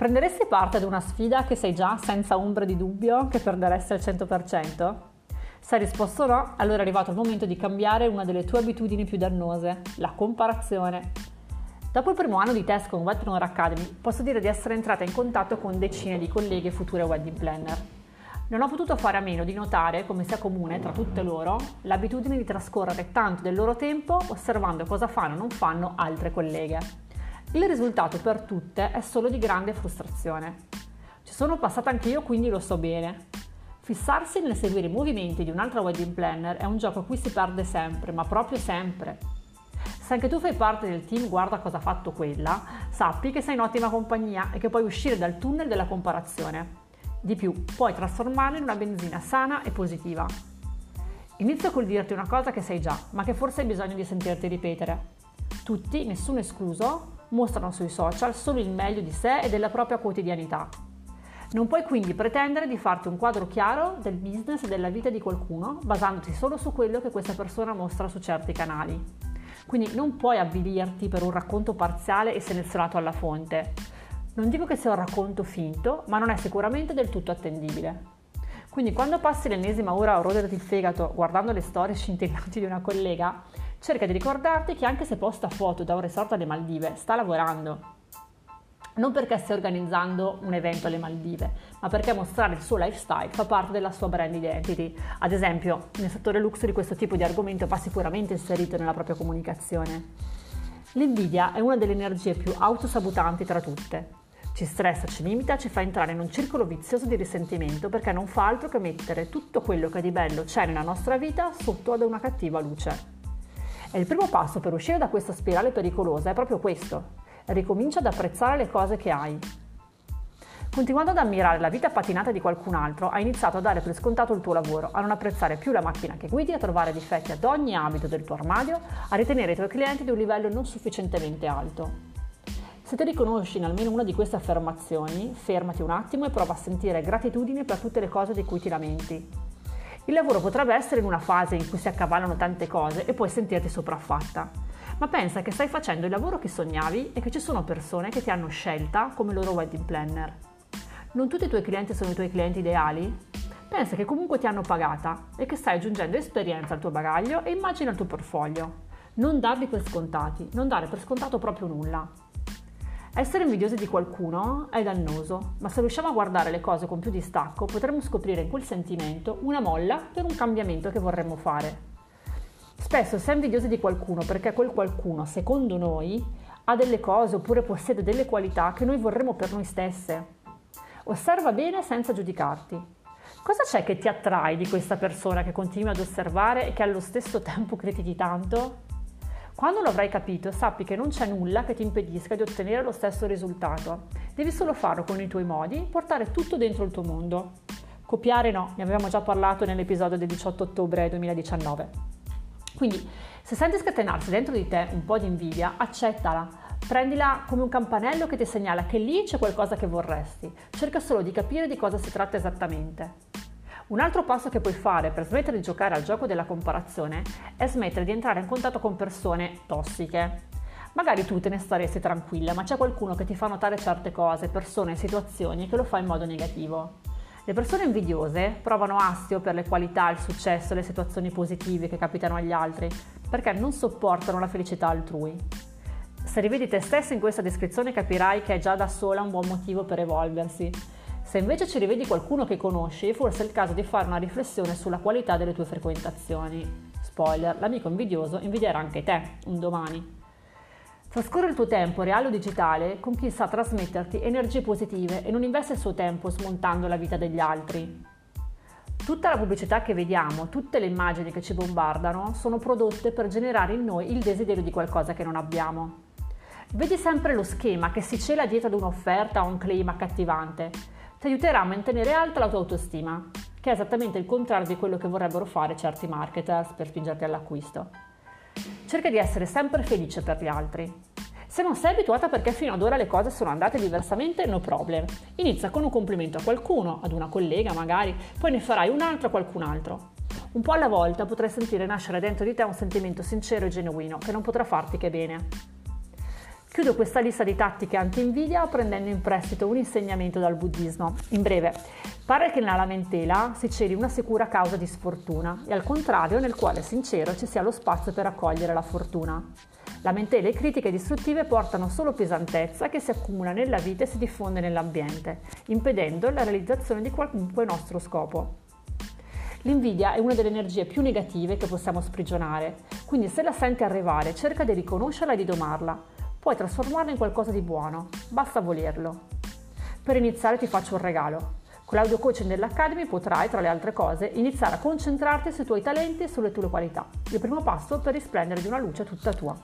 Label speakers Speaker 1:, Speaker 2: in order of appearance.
Speaker 1: Prenderesti parte ad una sfida che sai già senza ombra di dubbio che perderesti al 100%? Se hai risposto no, allora è arrivato il momento di cambiare una delle tue abitudini più dannose, la comparazione. Dopo il primo anno di test con Webpreneur Academy, posso dire di essere entrata in contatto con decine di colleghe future wedding planner. Non ho potuto fare a meno di notare come sia comune tra tutte loro l'abitudine di trascorrere tanto del loro tempo osservando cosa fanno o non fanno altre colleghe. Il risultato per tutte è solo di grande frustrazione. Ci sono passata anche io, quindi lo so bene. Fissarsi nel seguire i movimenti di un'altra wedding planner è un gioco a cui si perde sempre, ma proprio sempre. Se anche tu fai parte del team Guarda cosa ha fatto quella, sappi che sei in ottima compagnia e che puoi uscire dal tunnel della comparazione. Di più, puoi trasformarla in una benzina sana e positiva. Inizio col dirti una cosa che sai già, ma che forse hai bisogno di sentirti ripetere. Tutti, nessuno escluso, mostrano sui social solo il meglio di sé e della propria quotidianità. Non puoi quindi pretendere di farti un quadro chiaro del business e della vita di qualcuno basandoti solo su quello che questa persona mostra su certi canali. Quindi non puoi avvilirti per un racconto parziale e selezionato alla fonte. Non dico che sia un racconto finto, ma non è sicuramente del tutto attendibile. Quindi quando passi l'ennesima ora a roderti il fegato guardando le storie scintillanti di una collega, cerca di ricordarti che anche se posta foto da un resort alle Maldive, sta lavorando. Non perché stia organizzando un evento alle Maldive, ma perché mostrare il suo lifestyle fa parte della sua brand identity. Ad esempio, nel settore luxury questo tipo di argomento va sicuramente inserito nella propria comunicazione. L'invidia è una delle energie più autosabotanti tra tutte. Ci stressa, ci limita, ci fa entrare in un circolo vizioso di risentimento perché non fa altro che mettere tutto quello che di bello c'è nella nostra vita sotto ad una cattiva luce. E il primo passo per uscire da questa spirale pericolosa è proprio questo. Ricomincia ad apprezzare le cose che hai. Continuando ad ammirare la vita patinata di qualcun altro, hai iniziato a dare per scontato il tuo lavoro, a non apprezzare più la macchina che guidi, a trovare difetti ad ogni ambito del tuo armadio, a ritenere i tuoi clienti di un livello non sufficientemente alto. Se ti riconosci in almeno una di queste affermazioni, fermati un attimo e prova a sentire gratitudine per tutte le cose di cui ti lamenti. Il lavoro potrebbe essere in una fase in cui si accavallano tante cose e puoi sentirti sopraffatta. Ma pensa che stai facendo il lavoro che sognavi e che ci sono persone che ti hanno scelta come loro wedding planner. Non tutti i tuoi clienti sono i tuoi clienti ideali? Pensa che comunque ti hanno pagata e che stai aggiungendo esperienza al tuo bagaglio e immagina il tuo portfolio. Non darli per scontati, non dare per scontato proprio nulla. Essere invidiosi di qualcuno è dannoso, ma se riusciamo a guardare le cose con più distacco potremmo scoprire in quel sentimento una molla per un cambiamento che vorremmo fare. Spesso si invidiosi di qualcuno perché quel qualcuno, secondo noi, ha delle cose oppure possiede delle qualità che noi vorremmo per noi stesse. Osserva bene senza giudicarti. Cosa c'è che ti attrae di questa persona che continui ad osservare e che allo stesso tempo critichi tanto? Quando lo avrai capito, sappi che non c'è nulla che ti impedisca di ottenere lo stesso risultato. Devi solo farlo con i tuoi modi, portare tutto dentro il tuo mondo. Copiare no, ne avevamo già parlato nell'episodio del 18 ottobre 2019. Quindi, se senti scatenarsi dentro di te un po' di invidia, accettala. Prendila come un campanello che ti segnala che lì c'è qualcosa che vorresti. Cerca solo di capire di cosa si tratta esattamente. Un altro passo che puoi fare per smettere di giocare al gioco della comparazione è smettere di entrare in contatto con persone tossiche. Magari tu te ne staresti tranquilla, ma c'è qualcuno che ti fa notare certe cose, persone situazioni che lo fa in modo negativo. Le persone invidiose provano astio per le qualità, il successo le situazioni positive che capitano agli altri, perché non sopportano la felicità altrui. Se rivedi te stessa in questa descrizione capirai che è già da sola un buon motivo per evolversi se invece ci rivedi qualcuno che conosci, forse è il caso di fare una riflessione sulla qualità delle tue frequentazioni. Spoiler, l'amico invidioso invidierà anche te un domani. Trascorre il tuo tempo, reale o digitale, con chi sa trasmetterti energie positive e non investe il suo tempo smontando la vita degli altri. Tutta la pubblicità che vediamo, tutte le immagini che ci bombardano, sono prodotte per generare in noi il desiderio di qualcosa che non abbiamo. Vedi sempre lo schema che si cela dietro ad un'offerta o un claim accattivante ti aiuterà a mantenere alta la tua autostima, che è esattamente il contrario di quello che vorrebbero fare certi marketers per spingerti all'acquisto. Cerca di essere sempre felice per gli altri. Se non sei abituata perché fino ad ora le cose sono andate diversamente, no problem. Inizia con un complimento a qualcuno, ad una collega magari, poi ne farai un altro a qualcun altro. Un po' alla volta potrai sentire nascere dentro di te un sentimento sincero e genuino che non potrà farti che bene. Chiudo questa lista di tattiche anti-invidia prendendo in prestito un insegnamento dal buddismo. In breve, pare che nella lamentela si celi una sicura causa di sfortuna e al contrario nel cuore sincero ci sia lo spazio per accogliere la fortuna. Lamentele e critiche distruttive portano solo pesantezza che si accumula nella vita e si diffonde nell'ambiente, impedendo la realizzazione di qualunque nostro scopo. L'invidia è una delle energie più negative che possiamo sprigionare, quindi se la senti arrivare cerca di riconoscerla e di domarla, Puoi trasformarlo in qualcosa di buono, basta volerlo. Per iniziare ti faccio un regalo. Con l'audio coaching dell'Academy potrai, tra le altre cose, iniziare a concentrarti sui tuoi talenti e sulle tue qualità. Il primo passo per risplendere di una luce tutta tua.